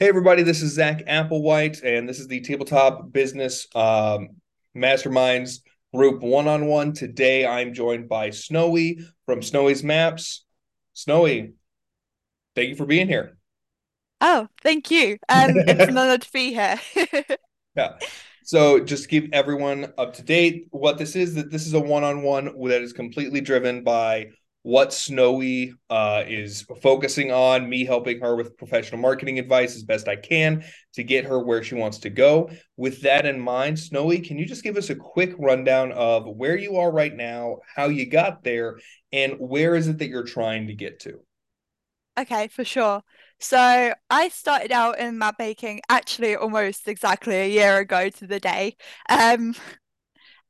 Hey, everybody, this is Zack Applewhite, and this is the Tabletop Business um, Masterminds Group One on One. Today, I'm joined by Snowy from Snowy's Maps. Snowy, thank you for being here. Oh, thank you. Um, it's an honor to be here. yeah. So, just to keep everyone up to date, what this is that this is a one on one that is completely driven by what Snowy uh, is focusing on, me helping her with professional marketing advice as best I can to get her where she wants to go. With that in mind, Snowy, can you just give us a quick rundown of where you are right now, how you got there, and where is it that you're trying to get to? Okay, for sure. So I started out in map making actually almost exactly a year ago to the day. Um,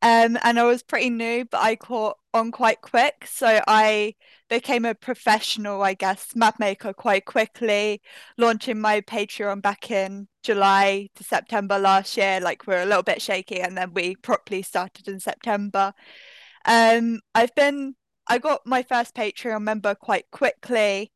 um, and I was pretty new, but I caught on quite quick. So I became a professional, I guess, map maker quite quickly, launching my Patreon back in July to September last year. Like we're a little bit shaky, and then we properly started in September. Um, I've been I got my first Patreon member quite quickly.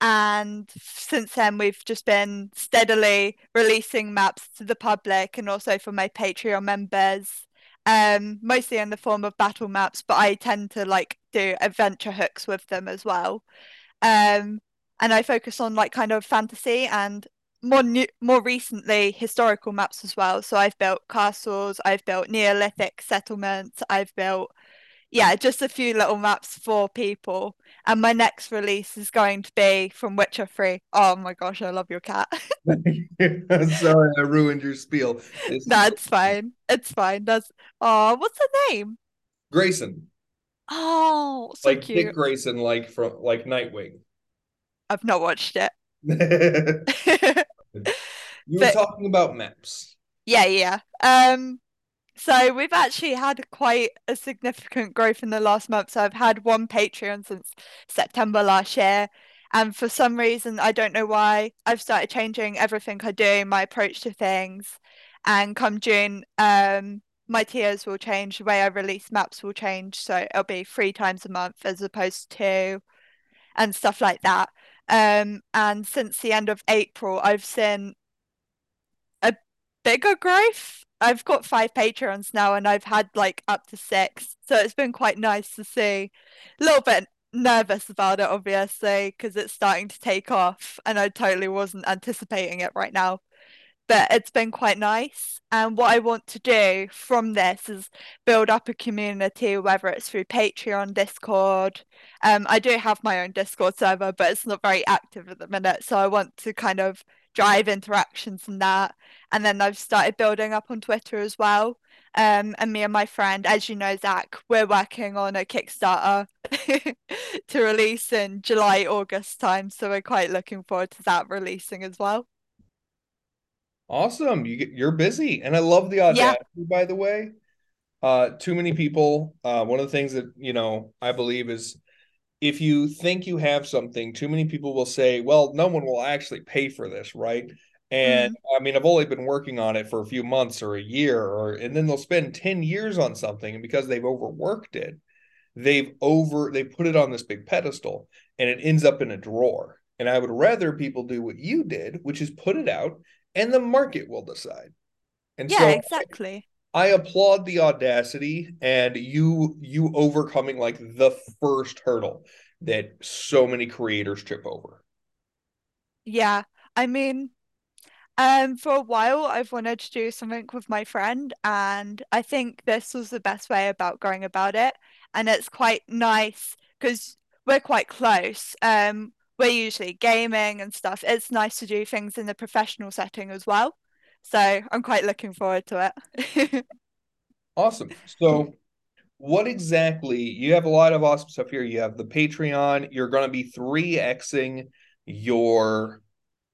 And since then, we've just been steadily releasing maps to the public and also for my Patreon members um, mostly in the form of battle maps, but I tend to like do adventure hooks with them as well. Um, and I focus on like kind of fantasy and more new, more recently historical maps as well. So I've built castles, I've built Neolithic settlements, I've built yeah, just a few little maps for people. And my next release is going to be from Witcher 3. Oh my gosh, I love your cat. Sorry, I ruined your spiel. It's That's fine. It's fine. That's oh, what's the name? Grayson. Oh, so like cute. Dick Grayson, like from like Nightwing. I've not watched it. you were talking about maps. Yeah, yeah. Um, so we've actually had quite a significant growth in the last month. So I've had one Patreon since September last year. And for some reason, I don't know why, I've started changing everything I do, my approach to things. And come June, um, my tiers will change, the way I release maps will change. So it'll be three times a month as opposed to and stuff like that. Um, and since the end of April, I've seen a bigger growth I've got five Patreons now and I've had like up to six. So it's been quite nice to see. A little bit nervous about it, obviously, because it's starting to take off and I totally wasn't anticipating it right now. But it's been quite nice. And what I want to do from this is build up a community, whether it's through Patreon, Discord. Um, I do have my own Discord server, but it's not very active at the minute. So I want to kind of drive interactions and that. And then I've started building up on Twitter as well. Um, and me and my friend, as you know, Zack, we're working on a Kickstarter to release in July, August time. So we're quite looking forward to that releasing as well. Awesome. You get you're busy. And I love the audacity, yeah. by the way. Uh, too many people. Uh, one of the things that, you know, I believe is if you think you have something, too many people will say, well, no one will actually pay for this, right? And mm-hmm. I mean, I've only been working on it for a few months or a year, or and then they'll spend 10 years on something, and because they've overworked it, they've over they put it on this big pedestal and it ends up in a drawer. And I would rather people do what you did, which is put it out and the market will decide. And yeah, so exactly. I applaud the audacity and you you overcoming like the first hurdle that so many creators trip over. Yeah. I mean, um, for a while I've wanted to do something with my friend, and I think this was the best way about going about it. And it's quite nice because we're quite close. Um, we're usually gaming and stuff. It's nice to do things in the professional setting as well. So I'm quite looking forward to it. awesome. So what exactly you have a lot of awesome stuff here. You have the Patreon, you're gonna be 3xing your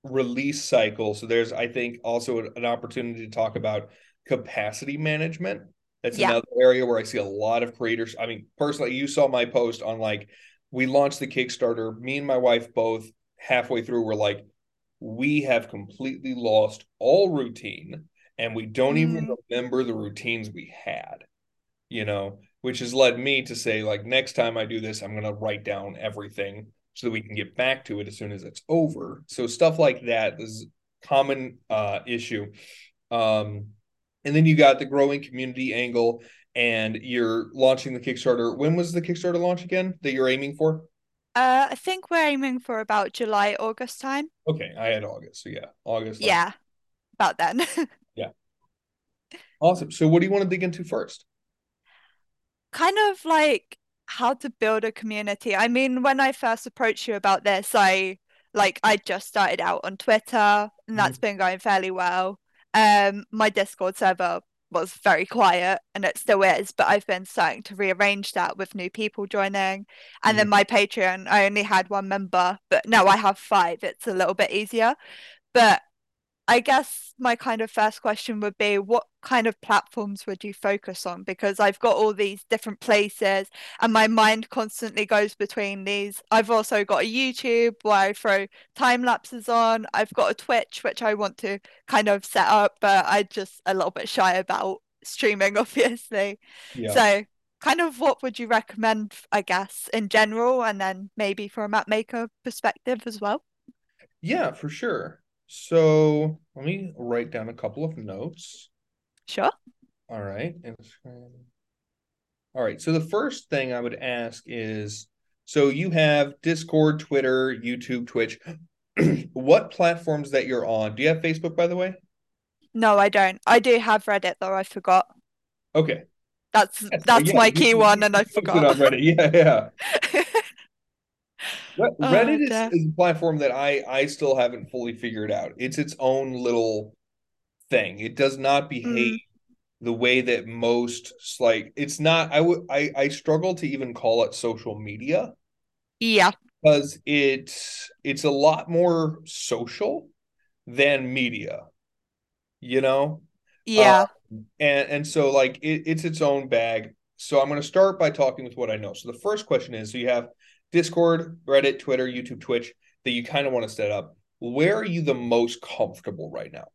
release cycle. So there's I think also an opportunity to talk about capacity management. That's yeah. another area where I see a lot of creators. I mean, personally, you saw my post on like we launched the Kickstarter. Me and my wife both halfway through were like, we have completely lost all routine and we don't mm. even remember the routines we had you know which has led me to say like next time i do this i'm going to write down everything so that we can get back to it as soon as it's over so stuff like that is common uh, issue. Um, and then you got the growing community angle, and you're launching the Kickstarter. When was the Kickstarter launch again that you're aiming for? Uh, I think we're aiming for about July, August time. Okay, I had August, so yeah, August. Yeah, about then. Yeah. Awesome. So, what do you want to dig into first? kind of like how to build a community. I mean, when I first approached you about this, I like I just started out on Twitter and that's been going fairly well. Um, my Discord server was very quiet and it still is, but I've been starting to rearrange that with new people joining. And then mm-hmm. my Patreon, I only had one member, but now I have five. It's a little bit easier. But I guess my kind of first question would be what kind of platforms would you focus on? Because I've got all these different places and my mind constantly goes between these. I've also got a YouTube where I throw time lapses on. I've got a Twitch which I want to kind of set up, but I'm just a little bit shy about streaming, obviously. Yeah. So kind of what would you recommend, I guess, in general, and then maybe from a map maker perspective as well? Yeah, for sure. So let me write down a couple of notes. Sure. All right. All right. So the first thing I would ask is so you have Discord, Twitter, YouTube, Twitch. what platforms that you're on? Do you have Facebook, by the way? No, I don't. I do have Reddit though, I forgot. Okay. That's That's- that's yeah, my key you- one and I forgot. Reddit. Yeah, yeah. Oh, Reddit is, is a platform that I I still haven't fully figured out. It's its own little thing. It does not behave mm. the way that most like it's not I would I I struggle to even call it social media Yeah. because it's it's a lot more social than media, you know? Yeah. Um, and and so like it, it's its own bag. So I'm going to start by talking with what I know. So the first question is so you have Discord, Reddit, Twitter, YouTube, Twitch that you kind of want to set up. Where are you the most comfortable right now?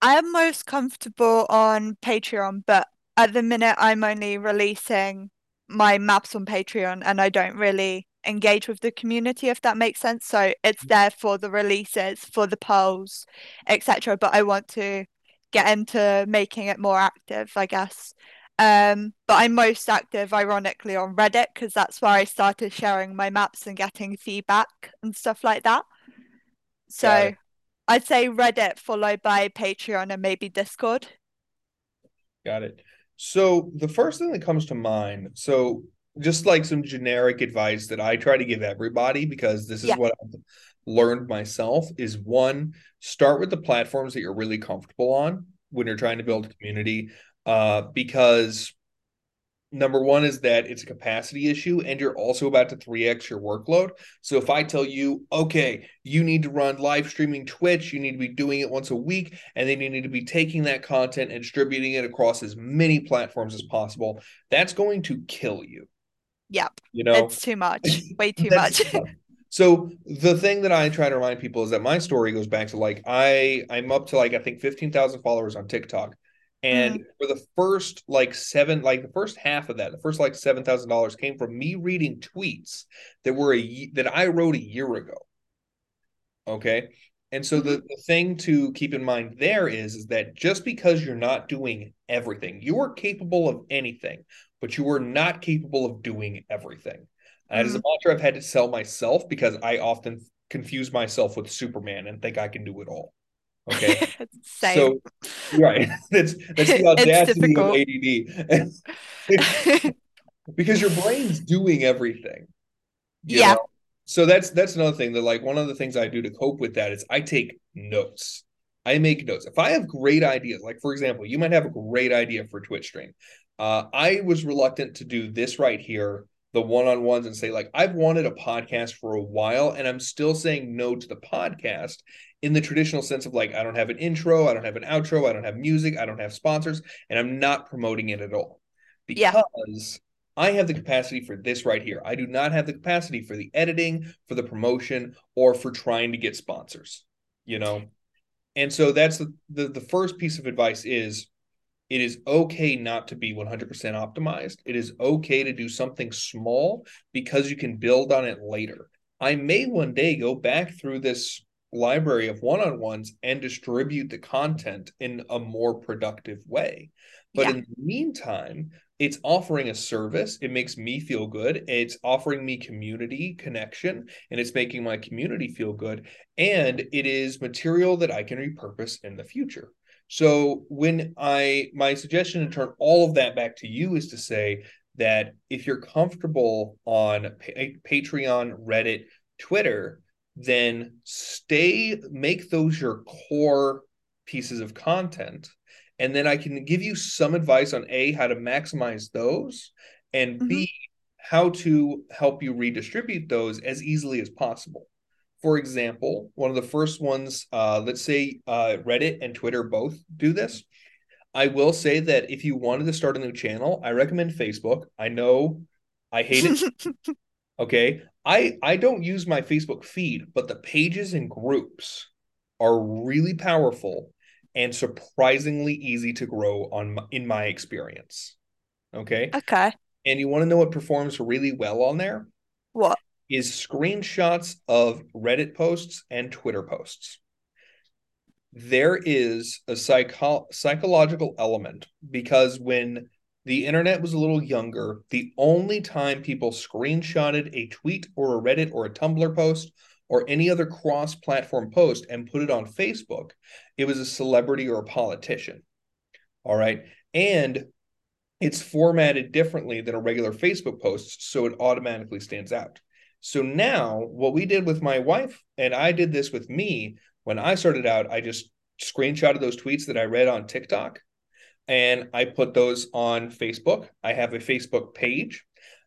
I am most comfortable on Patreon, but at the minute I'm only releasing my maps on Patreon and I don't really engage with the community, if that makes sense. So it's mm-hmm. there for the releases, for the polls, etc. But I want to get into making it more active, I guess. Um, but I'm most active, ironically, on Reddit because that's where I started sharing my maps and getting feedback and stuff like that. So. I'd say Reddit followed by Patreon and maybe Discord. Got it. So the first thing that comes to mind, so just like some generic advice that I try to give everybody because this is Yeah. what I've learned myself is one, start with the platforms that you're really comfortable on when you're trying to build a community. Uh, because number one is that it's a capacity issue and you're also about to 3x your workload. So if I tell you, okay, you need to run live streaming Twitch, you need to be doing it once a week, and then you need to be taking that content and distributing it across as many platforms as possible, that's going to kill you. Yep, You know, it's too much, way too much. So the thing that I try to remind people is that my story goes back to like I I'm up to like I think 15,000 followers on TikTok. And mm-hmm. for the first like seven, like the first half of that, the first like seven thousand dollars came from me reading tweets that were a that I wrote a year ago. Okay. And so the, mm-hmm. the thing to keep in mind there is, is that just because you're not doing everything, you are capable of anything, but you are not capable of doing everything. And that is a mm-hmm. mantra I've had to sell myself because I often confuse myself with Superman and think I can do it all. Okay. Same. So right. That's that's the It's audacity of. ADD. because your brain's doing everything. Yeah. know? So that's that's another thing that like one of the things I do to cope with that is I take notes. I make notes. If I have great ideas, like for example, you might have a great idea for Twitch stream. Uh, I was reluctant to do this right here, the one-on-ones, and say like I've wanted a podcast for a while, and I'm still saying no to the podcast in the traditional sense of like I don't have an intro, I don't have an outro, I don't have music, I don't have sponsors, and I'm not promoting it at all Yeah. because I have the capacity for this right here. I do not have the capacity for the editing, for the promotion, or for trying to get sponsors, you know? And so that's the, the, the first piece of advice is it is okay not to be 100% optimized. It is okay to do something small because you can build on it later. I may one day go back through this library of one-on-ones and distribute the content in a more productive way. But Yeah. in the meantime, it's offering a service. It makes me feel good. It's offering me community connection and it's making my community feel good. And it is material that I can repurpose in the future. So when I my suggestion to turn all of that back to you is to say that if you're comfortable on pa- Patreon, Reddit, Twitter, then stay make those your core pieces of content and then I can give you some advice on A, how to maximize those, and hmm B, how to help you redistribute those as easily as possible. For example, one of the first ones, uh, let's say uh, Reddit and Twitter both do this. I will say that if you wanted to start a new channel, I recommend Facebook. I know I hate it. Okay. I I don't use my Facebook feed, but the pages and groups are really powerful and surprisingly easy to grow on in my experience. Okay. Okay. And you want to know what performs really well on there What? Is screenshots of Reddit posts and Twitter posts. There is a psycho- psychological element because when the internet was a little younger, the only time people screenshotted a tweet or a Reddit or a Tumblr post or any other cross platform post and put it on Facebook, it was a celebrity or a politician. All right. And it's formatted differently than a regular Facebook post, so it automatically stands out. So now, what we did with my wife, and I did this with me when I started out, I just screenshotted those tweets that I read on TikTok and I put those on Facebook. I have a Facebook page,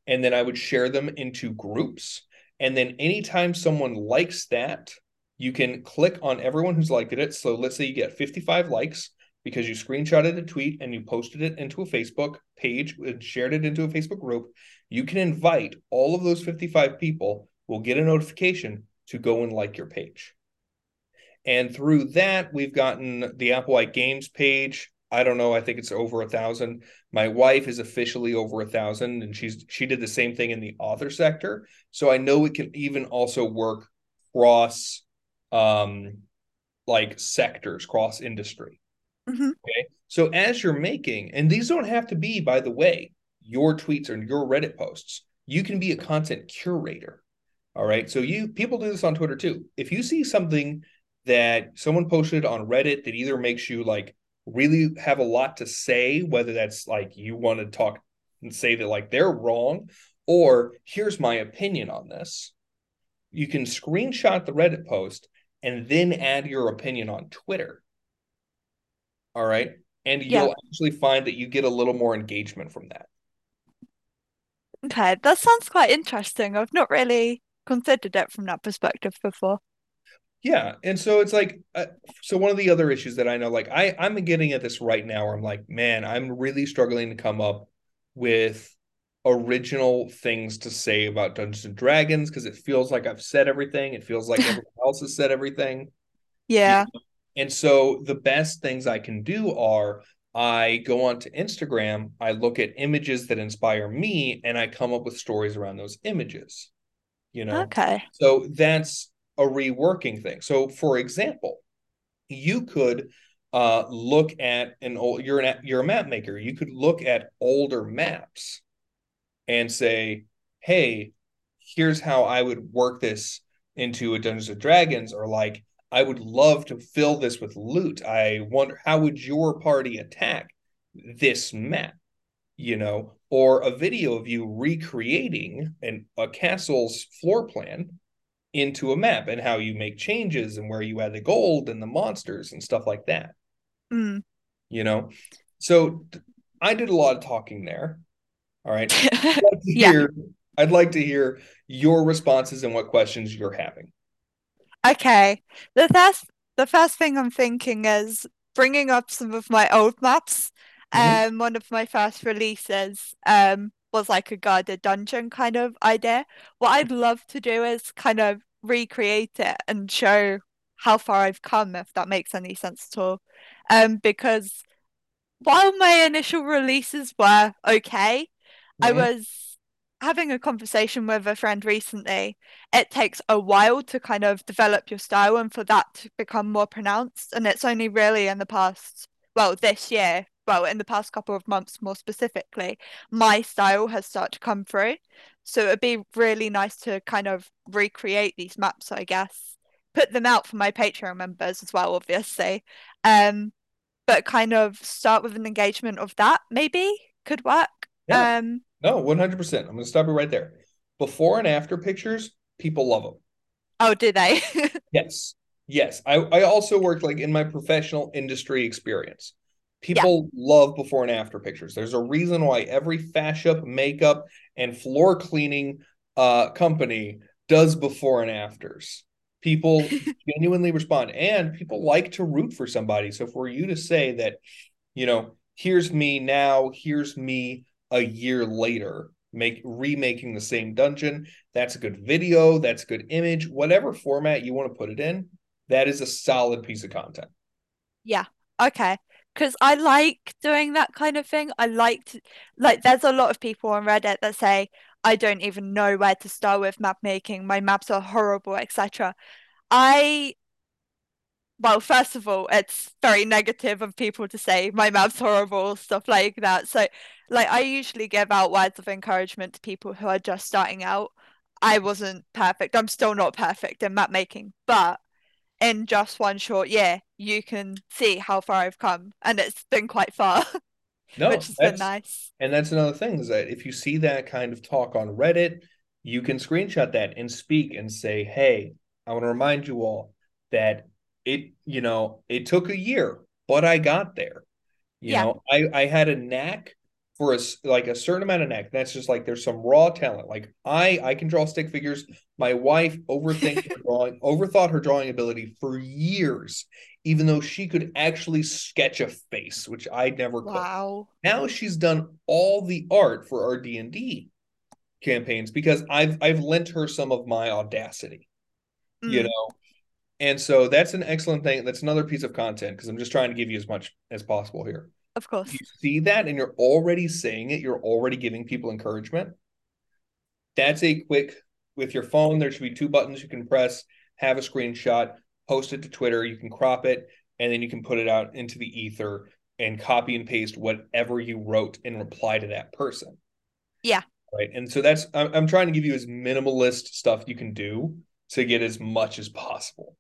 and then I would share them into groups. And then anytime someone likes that, you can click on everyone who's liked it. So let's say you get 55 likes because you screenshotted a tweet and you posted it into a Facebook page and shared it into a Facebook group. You can invite all of those 55 people, will get a notification to go and like your page. And through that, we've gotten the Applewhite Games page. I don't know. I think it's over a thousand. My wife is officially over a thousand, and she's she did the same thing in the author sector. So I know it can even also work cross, um, like sectors, cross industry. hmm Okay. So as you're making, and these don't have to be, by the way, your tweets or your Reddit posts. You can be a content curator. All right. So you people do this on Twitter too. If you see something that someone posted on Reddit that either makes you like really have a lot to say, whether that's like you want to talk and say that like they're wrong, or here's my opinion on this, you can screenshot the Reddit post and then add your opinion on Twitter. All right. And Yeah. you'll actually find that you get a little more engagement from that. Okay. That sounds quite interesting. I've not really considered it from that perspective before. Yeah, and so it's like, uh, so one of the other issues that I know, like I, I'm getting at this right now, where I'm like, man, I'm really struggling to come up with original things to say about Dungeons and Dragons because it feels like I've said everything. It feels like everyone else has said everything. Yeah. And so the best things I can do are I go onto Instagram, I look at images that inspire me, and I come up with stories around those images, you know? Okay. So that's a reworking thing. So, for example, you could uh, look at an old. You're an you're a map maker. You could look at older maps and say, "Hey, here's how I would work this into a Dungeons and Dragons," or like, "I would love to fill this with loot. I wonder how would your party attack this map." You know, or a video of you recreating an a castle's floor plan into a map and how you make changes and where you add the gold and the monsters and stuff like that Mm. you know so i did a lot of talking there all right i'd like to Yeah. hear i'd like to hear your responses and what questions you're having Okay. The first the first thing I'm thinking is bringing up some of my old maps. Mhm. Um, one of my first releases um was like a guarded dungeon kind of idea. What I'd love to do is kind of recreate it and show how far I've come, if that makes any sense at all. Um, because while my initial releases were okay, I was having a conversation with a friend recently, it takes a while to kind of develop your style and for that to become more pronounced. And it's only really in the past, well, this year, well, in the past couple of months more specifically, my style has started to come through. So it'd be really nice to kind of recreate these maps, I guess. Put them out for my Patreon members as well, obviously. Um, but kind of start with an engagement of that maybe could work. Yeah. Um, no, 100%. I'm going to stop you right there. Before and after pictures, people love them. Oh, do they? yes. Yes. I, I also worked like in my professional industry experience. People yeah. love before and after pictures. There's a reason why every fascia, makeup, and floor cleaning uh, company does before and afters. People genuinely respond, and people like to root for somebody. So for you to say that, you know, here's me now, here's me a year later, make remaking the same dungeon, that's a good video, that's a good image, whatever format you want to put it in, that is a solid piece of content. Yeah. Okay because I like doing that kind of thing. I like to, like there's a lot of people on Reddit that say I don't even know where to start with map making. My maps are horrible, etc. I well, first of all, it's very negative of people to say my math's horrible, stuff like that. So, like, I usually give out words of encouragement to people who are just starting out. I wasn't perfect. I'm still not perfect in map making, but in just one short year, you can see how far I've come, and it's been quite far. No, which has been nice. And that's another thing is that if you see that kind of talk on Reddit, you can screenshot that and speak and say, "Hey, I want to remind you all that it, you know, it took a year, but I got there. You yeah. know, I I had a knack for a like a certain amount of knack. That's just like there's some raw talent. Like I I can draw stick figures. My wife overthink her drawing, overthought her drawing ability for years, even though she could actually sketch a face, which I never could. Wow. Now she's done all the art for our D and D campaigns because I've I've lent her some of my audacity. Mm. You know, and so that's an excellent thing. That's another piece of content because I'm just trying to give you as much as possible here. Of course. You see that and you're already saying it, you're already giving people encouragement. That's a quick with your phone. There should be two buttons you can press, have a screenshot, post it to Twitter, you can crop it, and then you can put it out into the ether and copy and paste whatever you wrote and reply to that person. Yeah. Right. And so that's I'm, I'm trying to give you as minimalist stuff you can do to get as much as possible.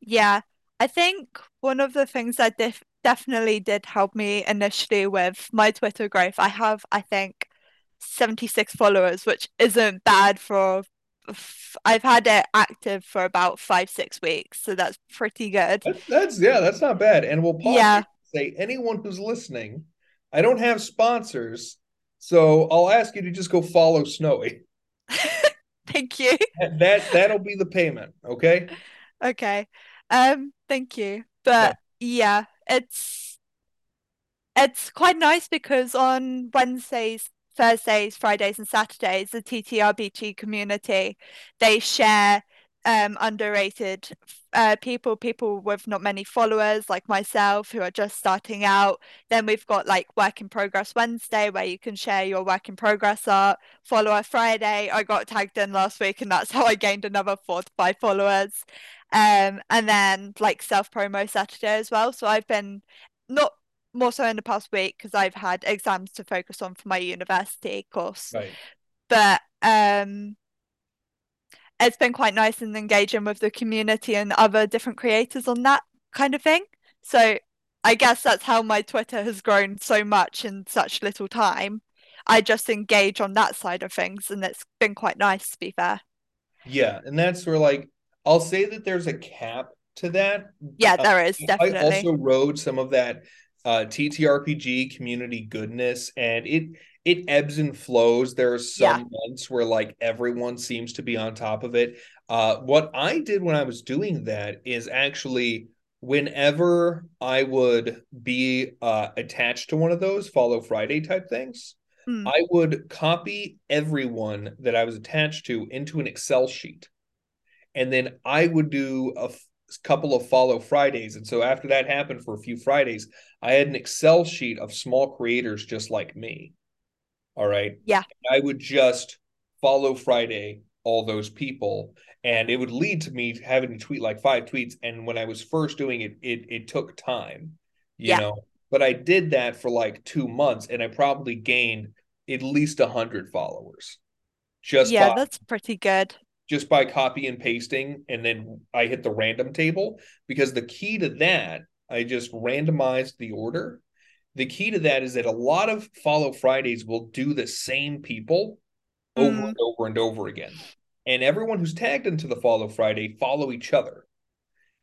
Yeah. I think one of the things that def definitely did help me initially with my Twitter growth. I have, I think, 76 followers, which isn't bad for. I've had it active for about five, six weeks, so that's pretty good. That's, that's yeah, that's not bad. And we'll pause yeah. say anyone who's listening, I don't have sponsors, so I'll ask you to just go follow Snowy. thank you. That that'll be the payment, okay? Okay. Um, thank you. But yeah, it's it's quite nice because on Wednesdays, Thursdays, Fridays, and Saturdays, the TTRPG community they share um, underrated uh, people, people with not many followers like myself who are just starting out. Then we've got like Work in Progress Wednesday where you can share your work in progress art. Follower Friday, I got tagged in last week and that's how I gained another four to five followers. Um, and then like self promo Saturday as well. So I've been not more so in the past week because I've had exams to focus on for my university course. Right. But um it's been quite nice and engaging with the community and other different creators on that kind of thing. So I guess that's how my Twitter has grown so much in such little time. I just engage on that side of things and it's been quite nice to be fair. Yeah, and that's where like I'll say that there's a cap to that. Yeah, uh, there is definitely. I also rode some of that uh, TTRPG community goodness, and it it ebbs and flows. There are some yeah. months where like everyone seems to be on top of it. Uh, what I did when I was doing that is actually whenever I would be uh, attached to one of those follow Friday type things, mm. I would copy everyone that I was attached to into an Excel sheet. And then I would do a f- couple of follow Fridays. And so after that happened for a few Fridays, I had an Excel sheet of small creators just like me. All right. Yeah. I would just follow Friday all those people. And it would lead to me having to tweet like five tweets. And when I was first doing it, it it took time, you Yeah. know. But I did that for like two months and I probably gained at least a hundred followers just Yeah, by that's pretty good. Just by copy and pasting and then I hit the random table because the key to that I just randomized the order. The key to that is that a lot of follow Fridays will do the same people over Mm. and over and over again. And everyone who's tagged into the follow Friday follow each other.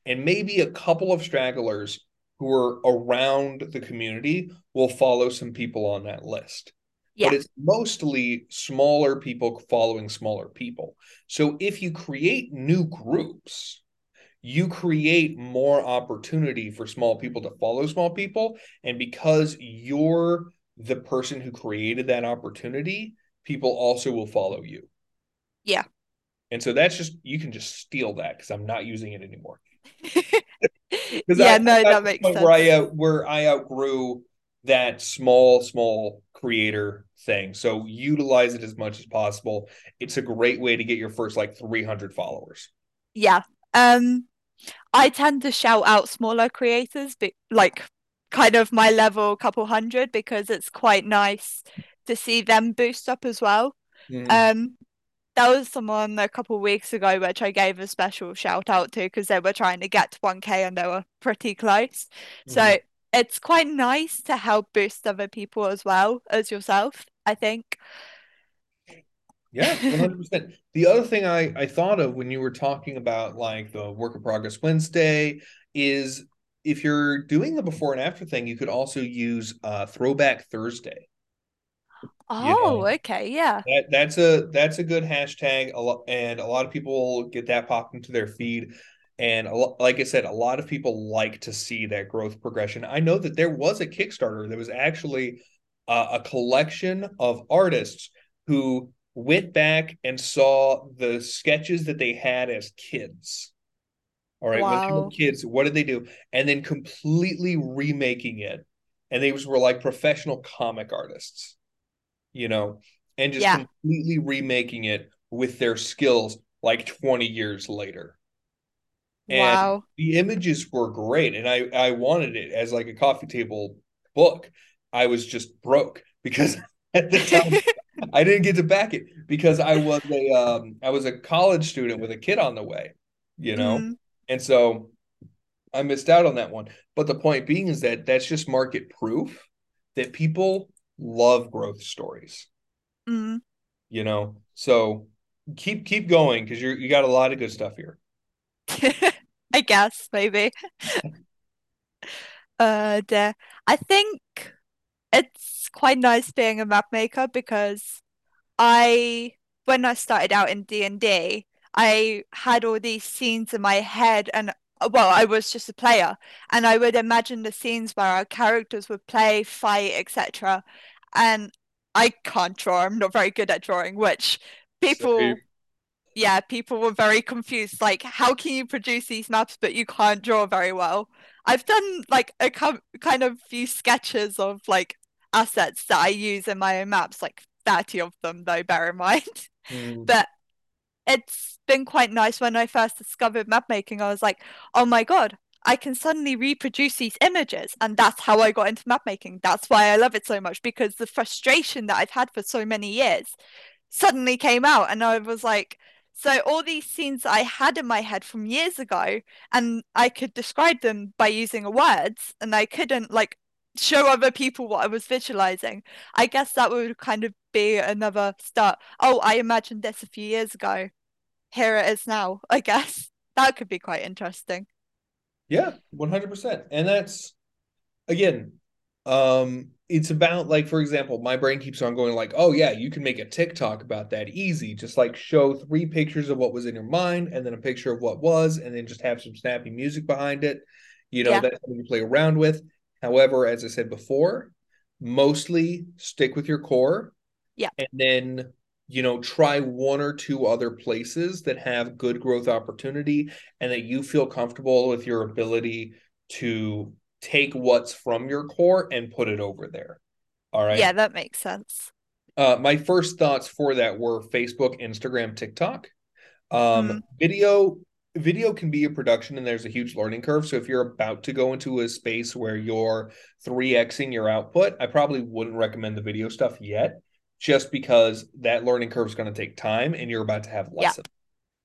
And maybe a couple of stragglers who are around the community will follow some people on that list Yeah. but it's mostly smaller people following smaller people. So if you create new groups, you create more opportunity for small people to follow small people. And because you're the person who created that opportunity, people also will follow you. Yeah. And so that's just, you can just steal that because I'm not using it anymore. Yeah, I, no, that makes sense. Where I, out, uh, where I outgrew that small, small creator thing. So utilize it as much as possible. It's a great way to get your first like 300 followers. Yeah. Um, I tend to shout out smaller creators, but like kind of my level, couple hundred, because it's quite nice to see them boost up as well. Mm. Um, there was someone a couple weeks ago which I gave a special shout out to because they were trying to get to 1k and they were pretty close. So Mhm. It's quite nice to help boost other people as well as yourself, I think. Yeah, 100%. the other thing I, I thought of when you were talking about like the work in progress Wednesday is if you're doing the before and after thing, you could also use uh, throwback Thursday. You Oh, know, okay, yeah. that that's a that's a good hashtag a lot and a lot of people get that popped into their feed and like i said a lot of people like to see that growth progression. I know that there was a kickstarter that was actually uh, a collection of artists who went back and saw the sketches that they had as kids. All right when they were kids what did they do? And then completely remaking it. And they were like professional comic artists you know, and just Yeah. completely remaking it with their skills like 20 years later. And Wow. the images were great. And I, I wanted it as like a coffee table book. I was just broke because at the time I didn't get to back it because I was a um I was a college student with a kid on the way, you know. Mm, And so I missed out on that one. But the point being is that that's just market proof that people love growth stories, mm. you know. So keep keep going because you're you got a lot of good stuff here. I guess maybe. Uh. I think it's quite nice being a map maker because I, when I started out in D&D, I had all these scenes in my head and well, I was just a player and I would imagine the scenes where our characters would play, fight, etc. And I can't draw. I'm not very good at drawing, which people Same. Yeah, people were very confused. Like, how can you produce these maps but you can't draw very well? I've done like a co kind of few sketches of like assets that I use in my own maps, like 30 of them though, bear in mind. Mm, But it's been quite nice when I first discovered map making. I was like, oh my God, I can suddenly reproduce these images. And that's how I got into map making. That's why I love it so much because the frustration that I've had for so many years suddenly came out. And I was like, so all these scenes I had in my head from years ago, and I could describe them by using words, and I couldn't like show other people what I was visualizing. I guess that would kind of be another start. Oh, I imagined this a few years ago. Here it is now, I guess. That could be quite interesting. yeah, 100%. And that's again, um, it's about like, for example, my brain keeps on going like, oh yeah, you can make a TikTok about that easy. Just like show three pictures of what was in your mind and then a picture of what was, and then just have some snappy music behind it. You know, Yeah. that's something you play around with. However, as I said before, mostly stick with your core. Yeah. And then, you know, try one or two other places that have good growth opportunity and that you feel comfortable with your ability to take what's from your core and put it over there. All right. Yeah, that makes sense. Uh, my first thoughts for that were Facebook, Instagram, TikTok. Um, Mm. Video video can be a production and there's a huge learning curve. So if you're about to go into a space where you're 3xing your output, I probably wouldn't recommend the video stuff yet, just because that learning curve is going to take time and you're about to have less. Yeah.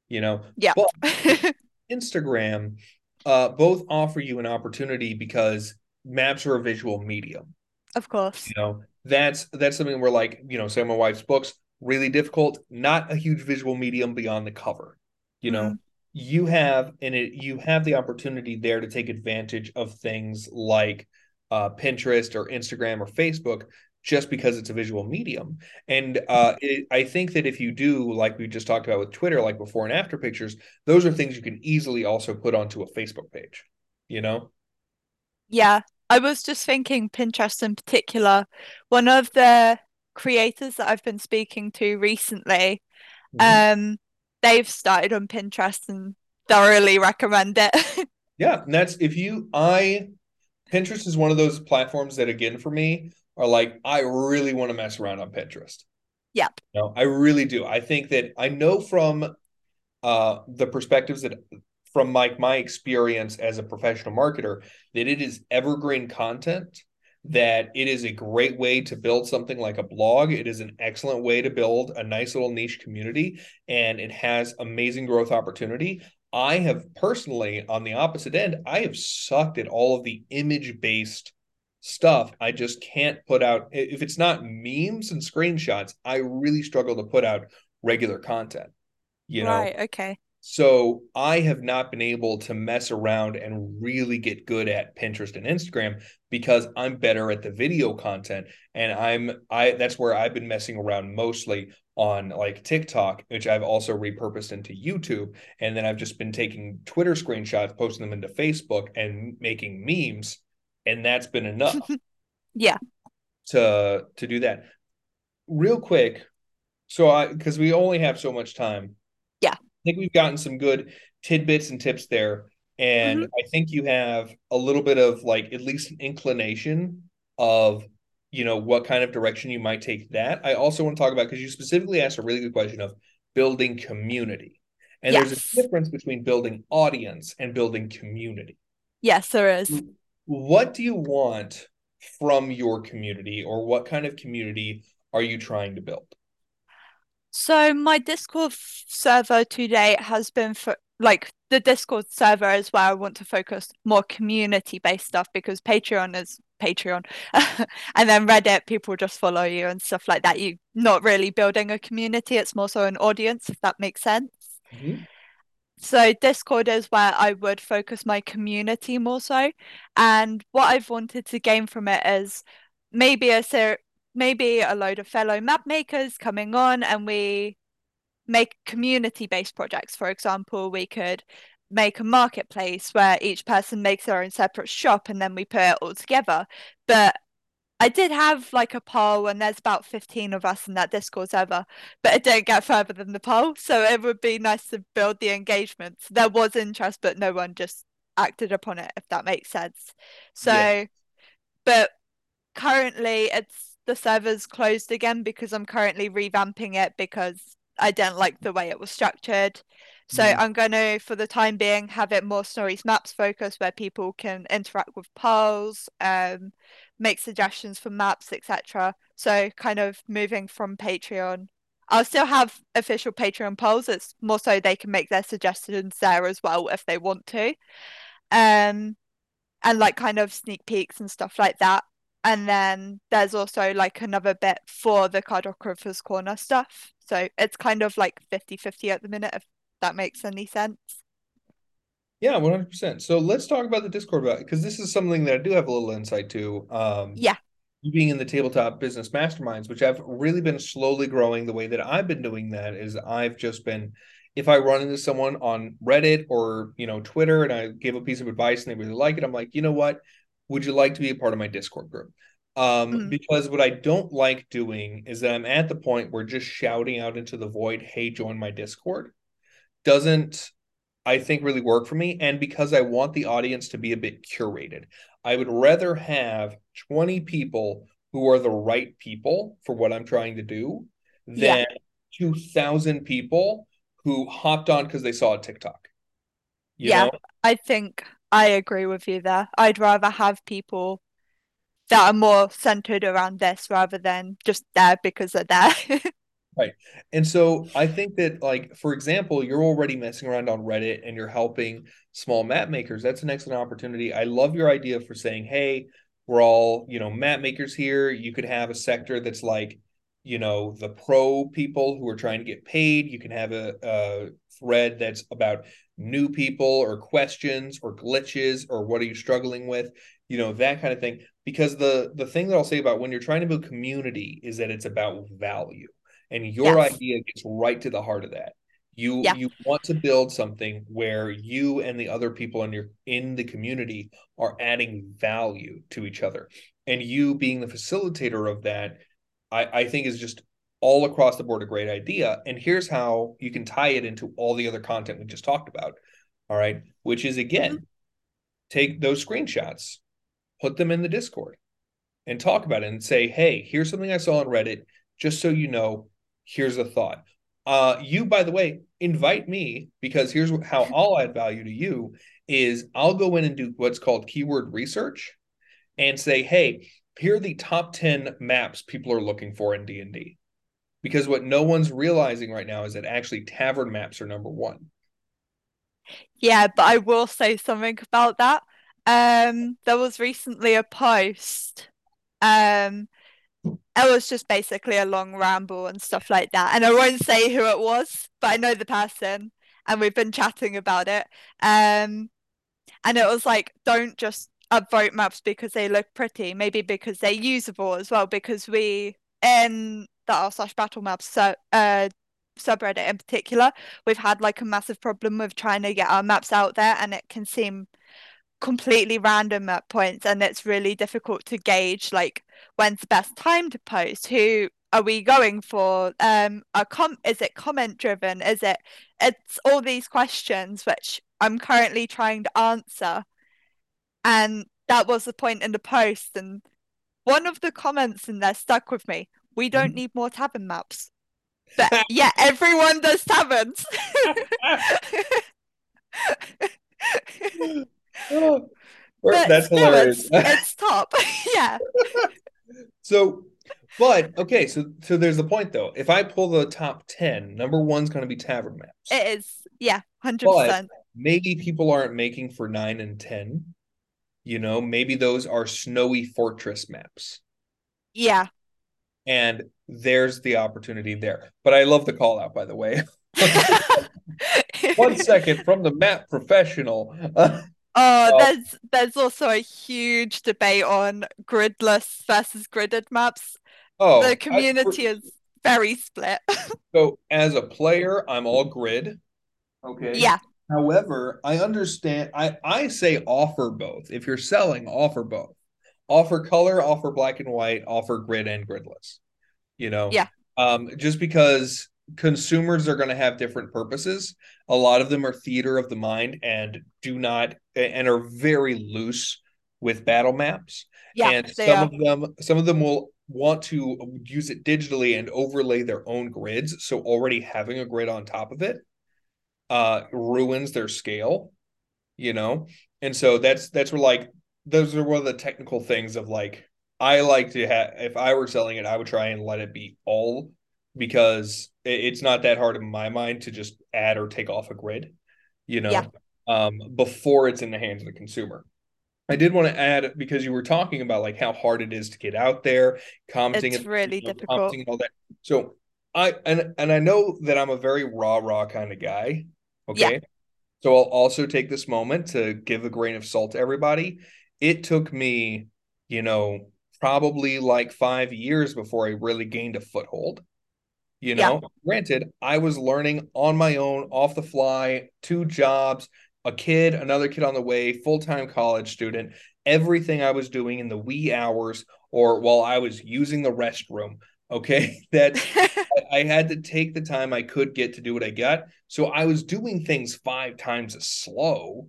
You know, Yeah. But Instagram uh, both offer you an opportunity because maps are a visual medium Of course. you know that's that's something where like you know say my wife's books really difficult not a huge visual medium beyond the cover you know Mm. you have and it you have the opportunity there to take advantage of things like uh, pinterest or instagram or facebook just because it's a visual medium and uh, it, i think that if you do like we just talked about with twitter like before and after pictures those are things you can easily also put onto a facebook page you know Yeah, I was just thinking Pinterest in particular. One of the creators that I've been speaking to recently, Mhm. um, they've started on Pinterest and thoroughly recommend it. Yeah, and that's if you I Pinterest is one of those platforms that again for me are like I really want to mess around on Pinterest. Yep. No, I really do. I think that I know from uh the perspectives that from my my experience as a professional marketer that it is evergreen content that it is a great way to build something like a blog it is an excellent way to build a nice little niche community and it has amazing growth opportunity i have personally on the opposite end i have sucked at all of the image based stuff i just can't put out. If it's not memes and screenshots i really struggle to put out regular content you know? Right, okay. so I have not been able to mess around and really get good at Pinterest and Instagram because I'm better at the video content. And I'm I that's where I've been messing around mostly on like TikTok, which I've also repurposed into YouTube. And then I've just been taking Twitter screenshots, posting them into Facebook and making memes and that's been enough Yeah. to to do that. Real quick, so I because we only have so much time. Yeah. I think we've gotten some good tidbits and tips there. And Mhm. I think you have a little bit of like at least an inclination of, you know, what kind of direction you might take that. I also want to talk about because you specifically asked a really good question of building community. And there's a difference between building audience and building community. Yes, there is. What do you want from your community, or what kind of community are you trying to build? So my Discord server today has been for like the Discord server is where I want to focus more community-based stuff because Patreon is Patreon. And then Reddit, people just follow you and stuff like that. You're not really building a community, it's more so an audience, if that makes sense. Mhm. So Discord is where I would focus my community more so. And what I've wanted to gain from it is maybe a ser maybe a load of fellow map makers coming on and we make community-based projects. For example, we could make a marketplace where each person makes their own separate shop and then we put it all together. But I did have like a poll, and there's about 15 of us in that Discord server, but it didn't get further than the poll. So it would be nice to build the engagement. There was interest, but no one just acted upon it, if that makes sense. So, Yeah. but currently it's the server's closed again because I'm currently revamping it because I didn't like the way it was structured. So Mhm. I'm going to, for the time being, have it more stories maps focused where people can interact with polls, um, make suggestions for maps, etc. So kind of moving from Patreon. I'll still have official Patreon polls. It's more so they can make their suggestions there as well if they want to. Um, and like kind of sneak peeks and stuff like that. And then there's also like another bit for the Cartographer's Corner stuff. So it's kind of like 50-50 at the minute, if that makes any sense. Yeah, 100%. So let's talk about the Discord about because this is something that I do have a little insight to. Um, Yeah. being in the tabletop business masterminds, which I've really been slowly growing. The way that I've been doing that is I've just been, if I run into someone on Reddit or you know Twitter and I give a piece of advice and they really like it, I'm like, you know what? Would you like to be a part of my Discord group? Um, Mm. because what I don't like doing is that I'm at the point where just shouting out into the void, "Hey, join my Discord," doesn't I think really work for me. And because I want the audience to be a bit curated, I would rather have 20 people who are the right people for what I'm trying to do than yeah. 2,000 people who hopped on because they saw a TikTok. yeah, know? I think I agree with you there. I'd rather have people that are more centered around this rather than just there because they're there. right. And so I think that, like, for example, you're already messing around on Reddit and you're helping small map makers. That's an excellent opportunity. I love your idea for saying, hey, we're all, you know, map makers here. You could have a sector that's like, you know, the pro people who are trying to get paid. You can have a, a thread that's about new people or questions or glitches or what are you struggling with you know that kind of thing because the the thing that I'll say about when you're trying to build community is that it's about value and your yes. idea gets right to the heart of that you yeah. you want to build something where you and the other people in your in the community are adding value to each other and you being the facilitator of that i i think is just all across the board a great idea and here's how you can tie it into all the other content we just talked about all right which is again mm-hmm. take those screenshots put them in the Discord and talk about it and say, hey, here's something I saw on Reddit. Just so you know, here's a thought. Uh, you, by the way, invite me because here's how I'll add value to you is I'll go in and do what's called keyword research and say, hey, here are the top 10 maps people are looking for in D&D. Because what no one's realizing right now is that actually tavern maps are number one. Yeah, but I will say something about that. Um, there was recently a post. Um, it was just basically a long ramble and stuff like that. And I won't say who it was, but I know the person and we've been chatting about it. Um, and it was like, don't just upvote maps because they look pretty, maybe because they're usable as well. Because we in the r slash battle maps so uh subreddit in particular, we've had like a massive problem with trying to get our maps out there and it can seem completely random at points and it's really difficult to gauge like when's the best time to post who are we going for um a com is it comment driven? Is it it's all these questions which i'm currently trying to answer. And that was the point in the post and one of the comments in there stuck with me. We don't mm-hmm. need more tavern maps. But yeah everyone does taverns oh, that's still, hilarious. It's, it's top. yeah. So, but okay, so so there's the point though. If I pull the top ten, number one's going to be tavern maps. It is, yeah, hundred percent. Maybe people aren't making for nine and ten. You know, maybe those are snowy fortress maps. Yeah. And there's the opportunity there. But I love the call out, by the way. One second from the map professional. Oh, oh, there's there's also a huge debate on gridless versus gridded maps. Oh, the community I, is very split. so as a player, I'm all grid. Okay. Yeah. However, I understand I I say offer both. If you're selling, offer both. Offer color, offer black and white, offer grid and gridless. You know? Yeah. Um, just because consumers are going to have different purposes. A lot of them are theater of the mind and do not and are very loose with battle maps. Yeah, and some are. of them some of them will want to use it digitally and overlay their own grids. So already having a grid on top of it uh ruins their scale, you know? And so that's that's where like those are one of the technical things of like I like to have if I were selling it, I would try and let it be all because it's not that hard in my mind to just add or take off a grid, you know, yeah. um, before it's in the hands of the consumer. I did want to add because you were talking about like how hard it is to get out there, commenting. It's really know, difficult. all that. So I and and I know that I'm a very raw, raw kind of guy. Okay. Yeah. So I'll also take this moment to give a grain of salt to everybody. It took me, you know, probably like five years before I really gained a foothold. You know, yeah. granted, I was learning on my own, off the fly, two jobs, a kid, another kid on the way, full time college student, everything I was doing in the wee hours or while I was using the restroom. Okay. That I, had to take the time I could get to do what I got. So I was doing things five times as slow.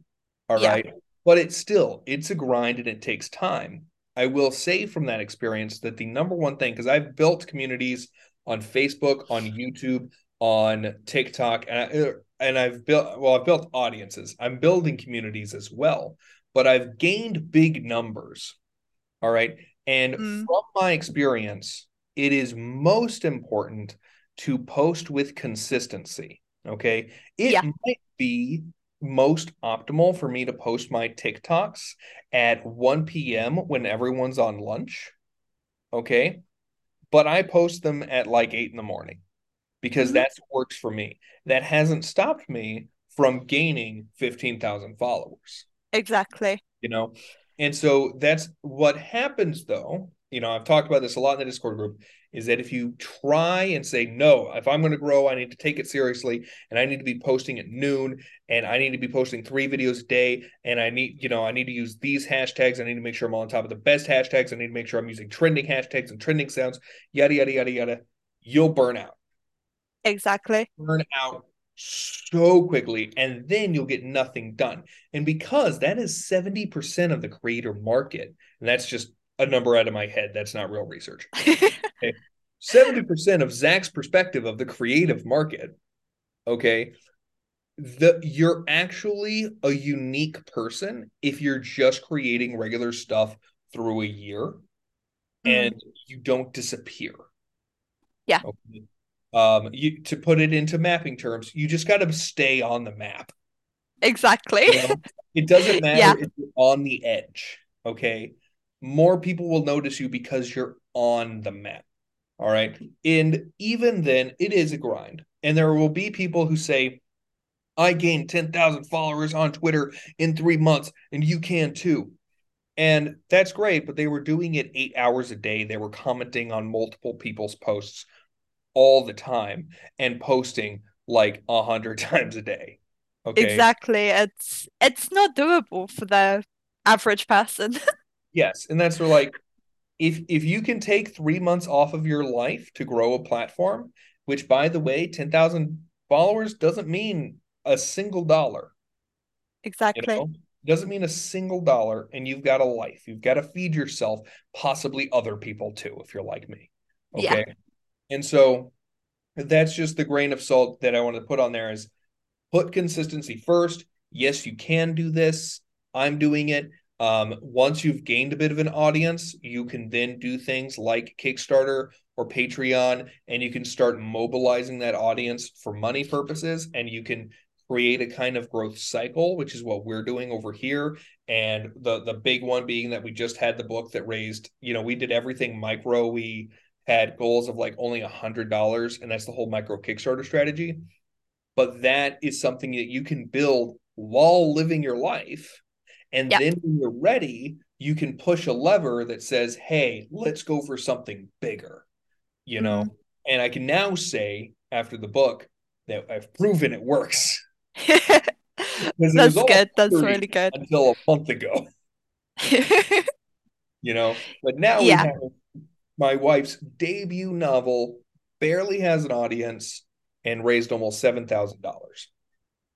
All yeah. right, But it's still, it's a grind and it takes time. I will say from that experience that the number one thing, because I've built communities on Facebook, on YouTube, on TikTok, and, I, and I've built well, I've built audiences. I'm building communities as well, but I've gained big numbers. All right. And mm. from my experience, it is most important to post with consistency. Okay. It yeah. might be most optimal for me to post my TikToks at 1 p.m. when everyone's on lunch. Okay. But I post them at like eight in the morning because mm-hmm. that's what works for me. That hasn't stopped me from gaining 15,000 followers. Exactly. You know, and so that's what happens though. You know, I've talked about this a lot in the Discord group is that if you try and say, no, if I'm going to grow, I need to take it seriously and I need to be posting at noon and I need to be posting three videos a day and I need, you know, I need to use these hashtags. I need to make sure I'm on top of the best hashtags. I need to make sure I'm using trending hashtags and trending sounds, yada, yada, yada, yada. You'll burn out. Exactly. Burn out so quickly and then you'll get nothing done. And because that is 70% of the creator market, and that's just a number out of my head. That's not real research. Okay. 70% of Zack's perspective of the creative market, okay, the you're actually a unique person if you're just creating regular stuff through a year mm. and you don't disappear. Yeah. Okay. Um, you to put it into mapping terms, you just got to stay on the map. Exactly. You know? It doesn't matter yeah. if you're on the edge. Okay more people will notice you because you're on the map. All right. And even then, it is a grind. And there will be people who say, I gained 10,000 followers on Twitter in three months, and you can too. And that's great, but they were doing it eight hours a day. They were commenting on multiple people's posts all the time and posting like a hundred times a day. Okay. Exactly. It's it's not doable for the average person. Yes, and that's where like if if you can take three months off of your life to grow a platform, which by the way, ten thousand followers doesn't mean a single dollar. Exactly. You know? Doesn't mean a single dollar, and you've got a life. You've got to feed yourself, possibly other people too, if you're like me. Okay. Yeah. And so that's just the grain of salt that I want to put on there is put consistency first. Yes, you can do this. I'm doing it. Um, once you've gained a bit of an audience, you can then do things like Kickstarter or Patreon, and you can start mobilizing that audience for money purposes, and you can create a kind of growth cycle, which is what we're doing over here. And the the big one being that we just had the book that raised, you know, we did everything micro. We had goals of like only a hundred dollars, and that's the whole micro Kickstarter strategy. But that is something that you can build while living your life and yep. then when you're ready, you can push a lever that says, hey, let's go for something bigger, you know? Mm-hmm. And I can now say after the book that I've proven it works. That's good. That's really good. Until a month ago. you know, but now yeah. we have my wife's debut novel barely has an audience and raised almost $7,000.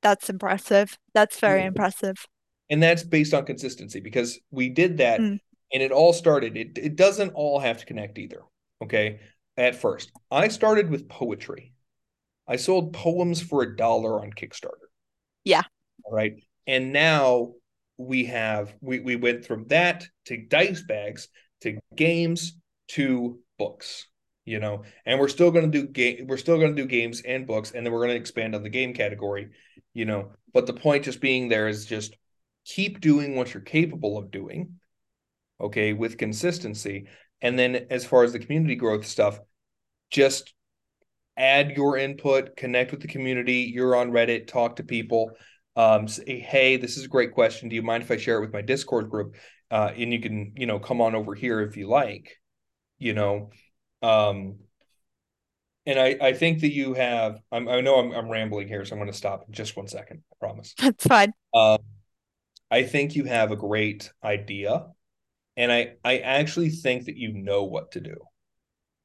That's impressive. That's very yeah. impressive and that's based on consistency because we did that mm. and it all started it, it doesn't all have to connect either okay at first. I started with poetry. I sold poems for a dollar on kickstarter. Yeah. All right. And now we have we, we went from that to dice bags to games to books you know and we're still going to do game we're still going to do games and books and then we're going to expand on the game category you know. But the point just being there is just keep doing what you're capable of doing, okay, with consistency. And then as far as the community growth stuff, just add your input, connect with the community. You're on Reddit, talk to people. Um, say, hey, this is a great question. Do you mind if I share it with my Discord group? Uh, and you can, you know, come on over here if you like, you know. Um, and I, I think that you have. I'm, I know I'm, I'm rambling here, so I'm going to stop in just one second. I promise. That's fine. Um, I think you have a great idea. And I, I actually think that you know what to do.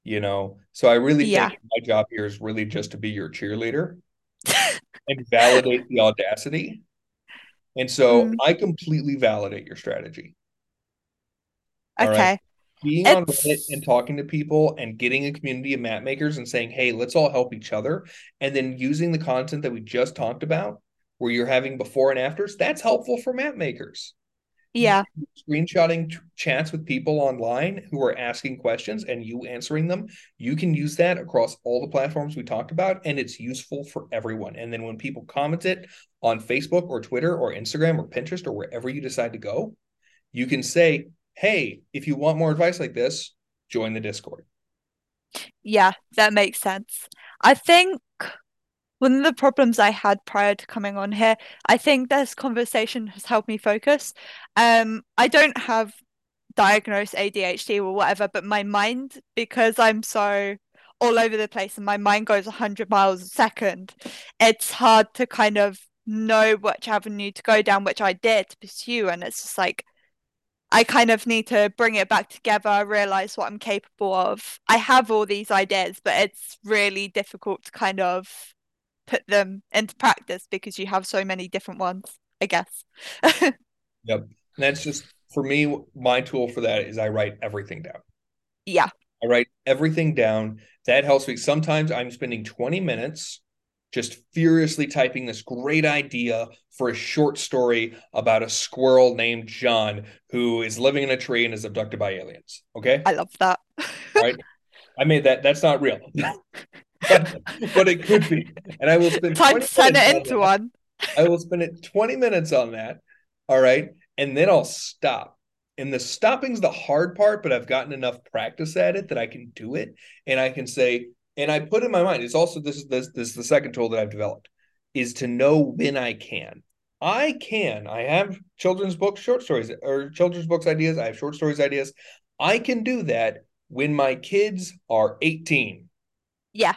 You know, so I really yeah. think my job here is really just to be your cheerleader and validate the audacity. And so mm. I completely validate your strategy. Right. Okay. Being on Reddit It's and talking to people and getting a community of map makers and saying, hey, let's all help each other. And then using the content that we just talked about, where you're having before and afters, that's helpful for map makers. yeah, Screenshotting t- chats with people online who are asking questions and you answering them, you can use that across all the platforms we talked about, and it's useful for everyone. And then when people comment it on Facebook or Twitter or Instagram or Pinterest or wherever you decide to go, you can say, hey, if you want more advice like this, join the Discord. yeah, that makes sense. I think one of the problems I had prior to coming on here, I think this conversation has helped me focus. Um, I don't have diagnosed ADHD or whatever, but my mind, because I'm so all over the place and my mind goes 100 miles a second, it's hard to kind of know which avenue to go down, which I did to pursue. And it's just like, I kind of need to bring it back together, realize what I'm capable of. I have all these ideas, but it's really difficult to kind of put them into practice because you have so many different ones, I guess. Yep. And that's just for me, my tool for that is I write everything down. Yeah. I write everything down. That helps me. Sometimes I'm spending 20 minutes just furiously typing this great idea for a short story about a squirrel named John who is living in a tree and is abducted by aliens. Okay. I love that. right. I made that. That's not real, but, but it could be. And I will spend Time turn it into that. one. I will spend it 20 minutes on that. All right. And then I'll stop. And the stopping's the hard part, but I've gotten enough practice at it that I can do it. And I can say, and I put in my mind, it's also this is this this is the second tool that I've developed, is to know when I can. I can. I have children's books, short stories, or children's books ideas. I have short stories ideas. I can do that when my kids are 18. Yeah.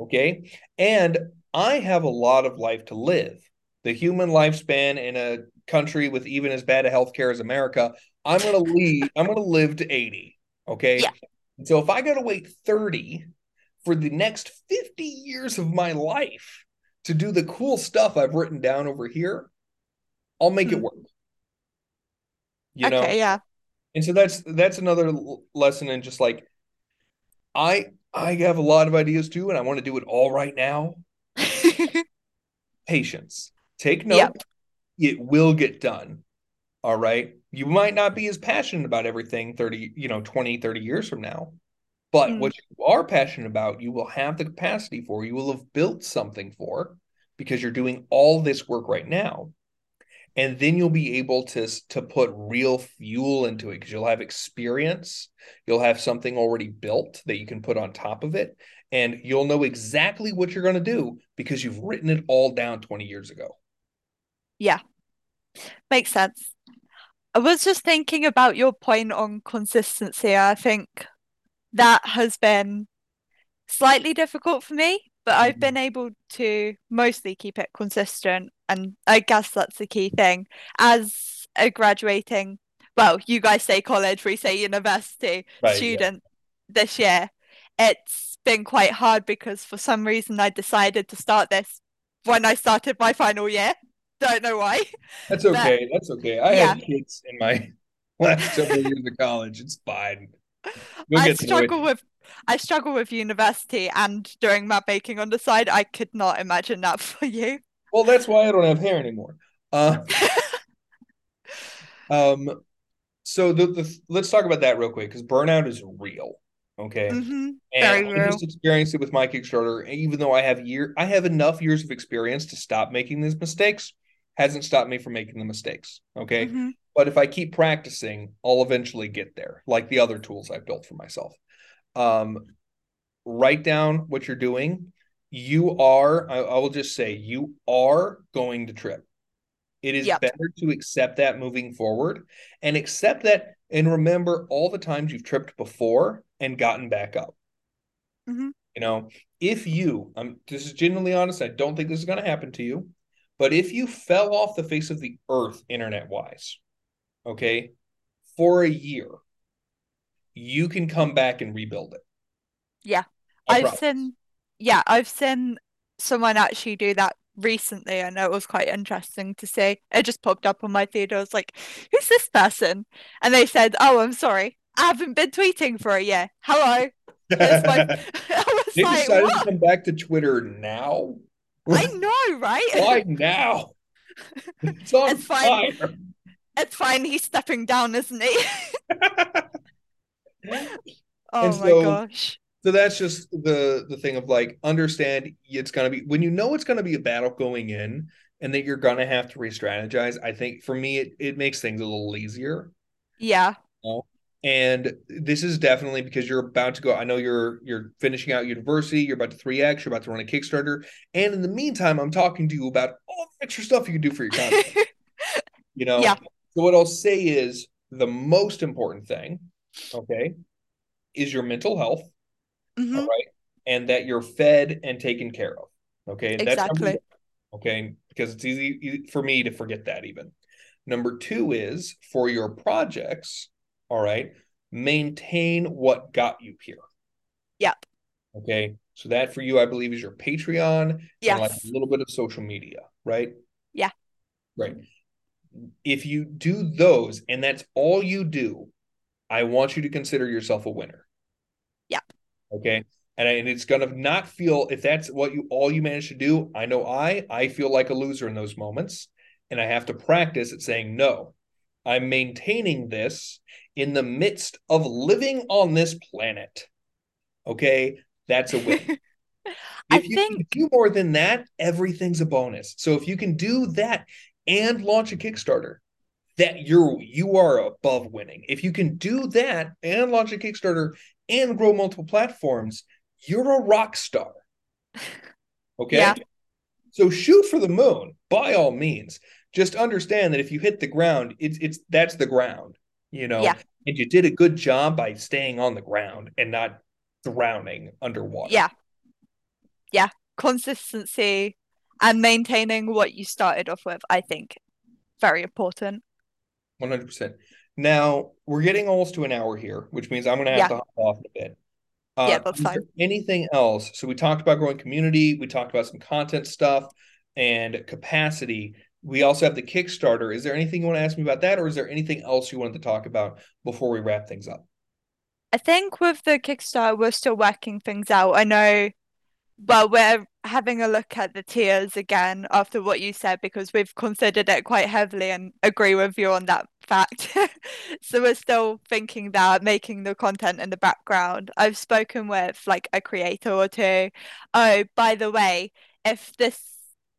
Okay. And I have a lot of life to live. The human lifespan in a country with even as bad a healthcare as America, I'm gonna leave, I'm gonna live to 80. Okay. Yeah. So if I gotta wait 30 for the next 50 years of my life to do the cool stuff I've written down over here, I'll make Hmm. it work. You Okay, know? yeah. And so that's that's another l- lesson in just like I I have a lot of ideas too, and I want to do it all right now. Patience. Take note. Yep. It will get done. All right. You might not be as passionate about everything 30, you know, 20, 30 years from now. But Mm. what you are passionate about, you will have the capacity for, you will have built something for because you're doing all this work right now. And then you'll be able to to put real fuel into it because you'll have experience, you'll have something already built that you can put on top of it, and you'll know exactly what you're going to do because you've written it all down 20 years ago. Yeah. Makes sense. I was just thinking about your point on consistency. I think that has been slightly difficult for me, but I've mm-hmm. been able to mostly keep it consistent. And I guess that's the key thing. As a graduating, well, you guys say college, we say university Right, yeah. student this year, it's been quite hard because for some reason I decided to start this when I started my final year. Don't know why. That's But- okay. That's okay. I Yeah. had kids in my last several years of college. It's fine. You'll I get through it. struggle with I struggle with university and doing map making on the side. I could not imagine that for you. Well, that's why I don't have hair anymore. Uh, um, so the, the let's talk about that real quick because burnout is real. Okay. hmm And Very I just experienced it with my Kickstarter. Even though I have year, I have enough years of experience to stop making these mistakes. Hasn't stopped me from making the mistakes. Okay. hmm But if I keep practicing, I'll eventually get there, like the other tools I've built for myself. Um, write down what you're doing. You are, I, I will just say, you are going to trip. It is Yep. better to accept that moving forward and accept that and remember all the times you've tripped before and gotten back up. Mhm. You know, if you, I'm this is genuinely honest, I don't think this is going to happen to you, but if you fell off the face of the earth internet wise, okay, for a year, you can come back and rebuild it. Yeah. I I've seen yeah, I've seen someone actually do that recently and it was quite interesting to see. It just popped up on my feed. I was like, who's this person? And they said, Oh, I'm sorry. I haven't been tweeting for a year. Hello. It's my I was They like, decided what? to come back to Twitter now. I know, right? Why now? It's It's fine. fire. It's fine. He's stepping down, isn't he? Oh And my so- gosh. So that's just the the thing of like understand it's gonna be when you know it's gonna be a battle going in and that you're gonna have to re-strategize. I think for me it, it makes things a little easier. Yeah. And this is definitely because you're about to go. I know you're you're finishing out university, you're about to 3x, you're about to run a Kickstarter. And in the meantime, I'm talking to you about all the extra stuff you can do for your content. you know? Yeah. So what I'll say is the most important thing, okay, is your mental health. Mhm. all right, and that you're fed and taken care of. Okay, And that's Exactly. one, okay, because it's easy for me to forget that even. Number two is for your projects, all right, maintain what got you here. Yep. Okay, so that for you, I believe, is your Patreon and like a little bit of social media, right? Yeah. Right. If you do those and that's all you do, I want you to consider yourself a winner. Yeah. Okay. And, I, and it's gonna not feel if that's what you all you manage to do. I know I I feel like a loser in those moments, and I have to practice at saying no. I'm maintaining this in the midst of living on this planet. Okay, that's a win. I if you think- can do more than that, everything's a bonus. So if you can do that and launch a Kickstarter, that you're you are above winning. If you can do that and launch a Kickstarter and grow multiple platforms, you're a rock star. Okay? Yeah. So shoot for the moon by all means. Just understand that if you hit the ground, it's it's that's the ground, you know. Yeah. And you did a good job by staying on the ground and not drowning underwater. Yeah. Yeah. Consistency and maintaining what you started off with, I think, very important. One hundred percent. Now we're getting almost to an hour here, which means I'm going to have Yeah. to hop off in a bit. Uh, Yeah, that's fine. anything else? So we talked about growing community. We talked about some content stuff and capacity. We also have the Kickstarter. Is there anything you want to ask me about that, or is there anything else you wanted to talk about before we wrap things up? I think with the Kickstarter, we're still working things out. I know, well, we're having a look at the tiers again after what you said because we've considered it quite heavily and agree with you on that fact. So we're still thinking that, making the content in the background. I've spoken with like a creator or two. Oh, by the way, if this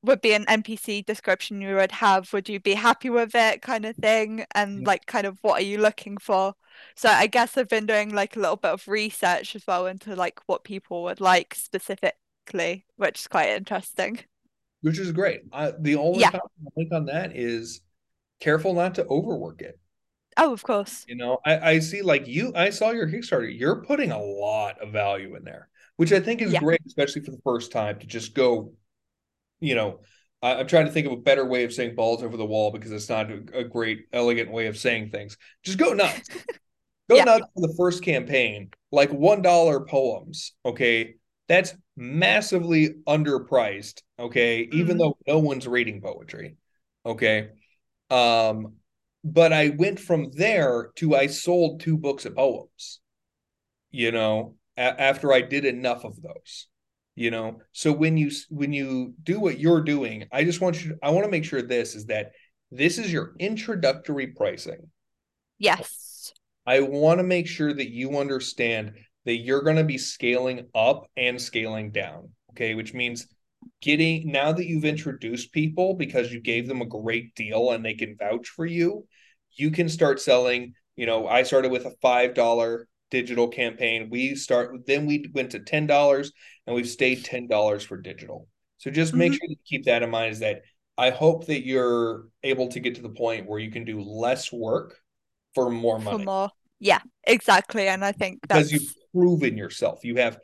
would be an NPC description you would have, would you be happy with it kind of thing? And Mm. like kind of what are you looking for? So I guess I've been doing like a little bit of research as well into like what people would like specifically, which is quite interesting. Which is great. I, the only Yeah. comment I think on that is careful not to overwork it. Oh, of course. You know, I, I see like you, I saw your Kickstarter. You're putting a lot of value in there, which I think is Yeah. great, especially for the first time to just go, you know, I, I'm trying to think of a better way of saying balls over the wall because it's not a, a great, elegant way of saying things. Just go nuts. Go Yeah. nuts for the first campaign, like $1 poems. Okay. That's massively underpriced. Okay. Even Mhm. though no one's reading poetry. Okay. Um, but I went from there to I sold two books of poems, you know, a- after I did enough of those, you know. So when you when you do what you're doing, I just want you to, I want to make sure this is that this is your introductory pricing. Yes. I want to make sure that you understand that you're going to be scaling up and scaling down, okay? Which means getting now that you've introduced people because you gave them a great deal and they can vouch for you, you can start selling. You know, I started with a $5 digital campaign. We start then we went to $10 and we've stayed $10 for digital. So just make Mhm. sure to keep that in mind is that I hope that you're able to get to the point where you can do less work for more money. For more. Yeah, exactly. And I think because that's you've proven yourself. You have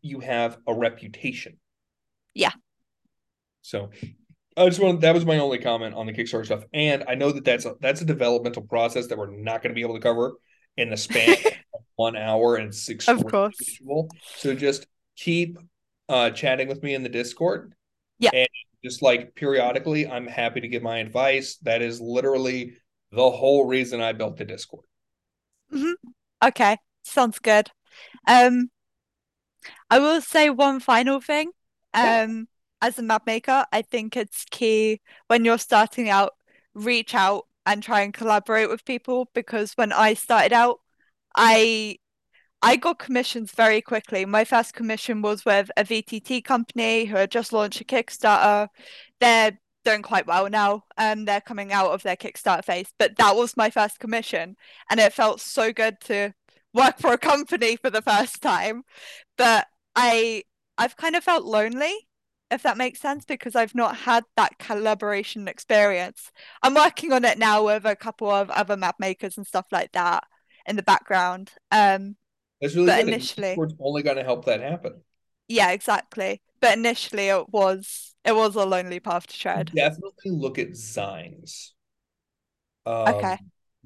you have a reputation. Yeah. So I just want that was my only comment on the Kickstarter stuff, and I know that that's a, that's a developmental process that we're not going to be able to cover in the span of one hour, and it's Of course. visual. So just keep uh, chatting with me in the Discord. Yeah. And just like periodically, I'm happy to give my advice. That is literally the whole reason I built the Discord. Mhm. Okay, sounds good. Um, I will say one final thing. Um, as a map maker, I think it's key when you're starting out, reach out and try and collaborate with people because when I started out, I I got commissions very quickly. My first commission was with a VTT company who had just launched a Kickstarter. They're doing quite well now. and they're coming out of their Kickstarter phase, but that was my first commission, and it felt so good to work for a company for the first time. But I I've kind of felt lonely, if that makes sense, because I've not had that collaboration experience. I'm working on it now with a couple of other map makers and stuff like that in the background. Um, That's really but good. initially, Discord's only going to help that happen. yeah, exactly. But initially, it was it was a lonely path to tread. Definitely look at zines. Um, Okay.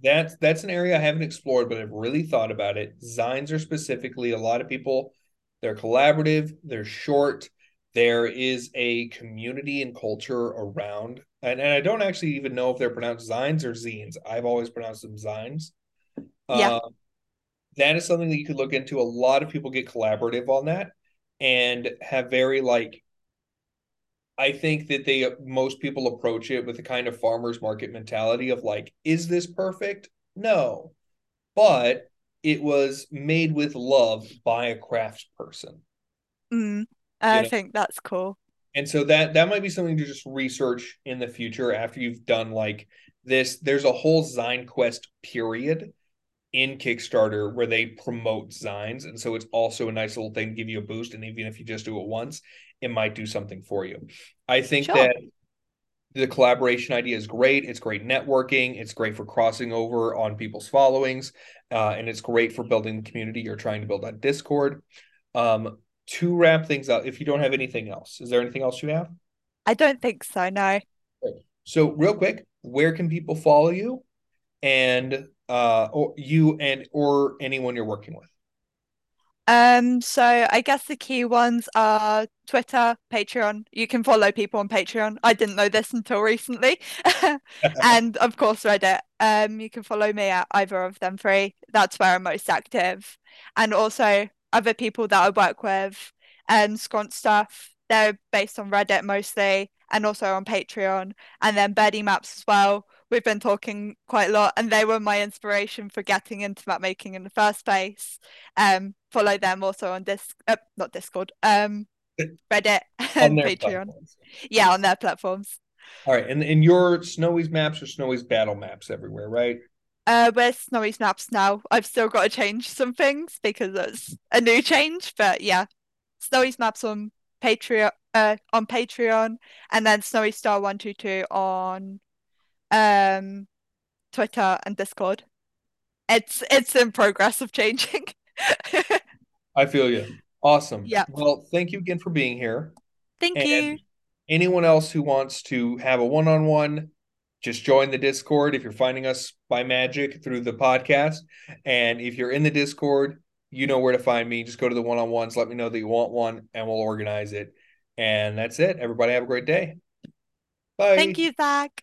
That's that's an area I haven't explored, but I've really thought about it. Zines are specifically a lot of people. They're collaborative. They're short. There is a community and culture around, and, and I don't actually even know if they're pronounced Zines or Zines. I've always pronounced them Zines. Yeah. Uh, that is something that you could look into. A lot of people get collaborative on that and have very like I think that they most people approach it with a kind of farmers market mentality of like, is this perfect? No. But it was made with love by a crafts person. Mm, You I know, think that's cool. and so that that might be something to just research in the future after you've done like this. There's a whole Zine Quest period in Kickstarter where they promote Zines. And so it's also a nice little thing to give you a boost. And even if you just do it once, it might do something for you. I think Sure. that the collaboration idea is great. It's great networking. It's great for crossing over on people's followings. Uh, and it's great for building the community you're trying to build on Discord. Um, to wrap things up, if you don't have anything else, is there anything else you have? I don't think so, no. So, real quick, where can people follow you and uh or you and or anyone you're working with? Um, so I guess the key ones are Twitter, Patreon. You can follow people on Patreon. I didn't know this until recently. And of course Reddit. Um, you can follow me at either of them three. That's where I'm most active. And also other people that I work with, um, Scront stuff. They're based on Reddit mostly and also on Patreon. And then Birdie Maps as well. We've been talking quite a lot, and they were my inspiration for getting into map making in the first place. Um, follow them also on Disc, uh, not Discord, um, Reddit and Patreon. platforms. Yeah, on their platforms. All right, and in your Snowy's maps or Snowy's battle maps everywhere, right? Uh, we're Snowy's Maps now. I've still got to change some things because it's a new change, but yeah, Snowy's Maps on Patreon, uh, on Patreon, and then Snowy Star One Two Two on um Twitter and Discord. It's it's in progress of changing. I feel you. Awesome. Yeah. Well, thank you again for being here. Thank And you. anyone else who wants to have a one-on-one, just join the Discord if you're finding us by magic through the podcast. And if you're in the Discord, you know where to find me. Just go to the one-on-ones, let me know that you want one, and we'll organize it. And that's it. Everybody have a great day. Bye. Thank you, Zack.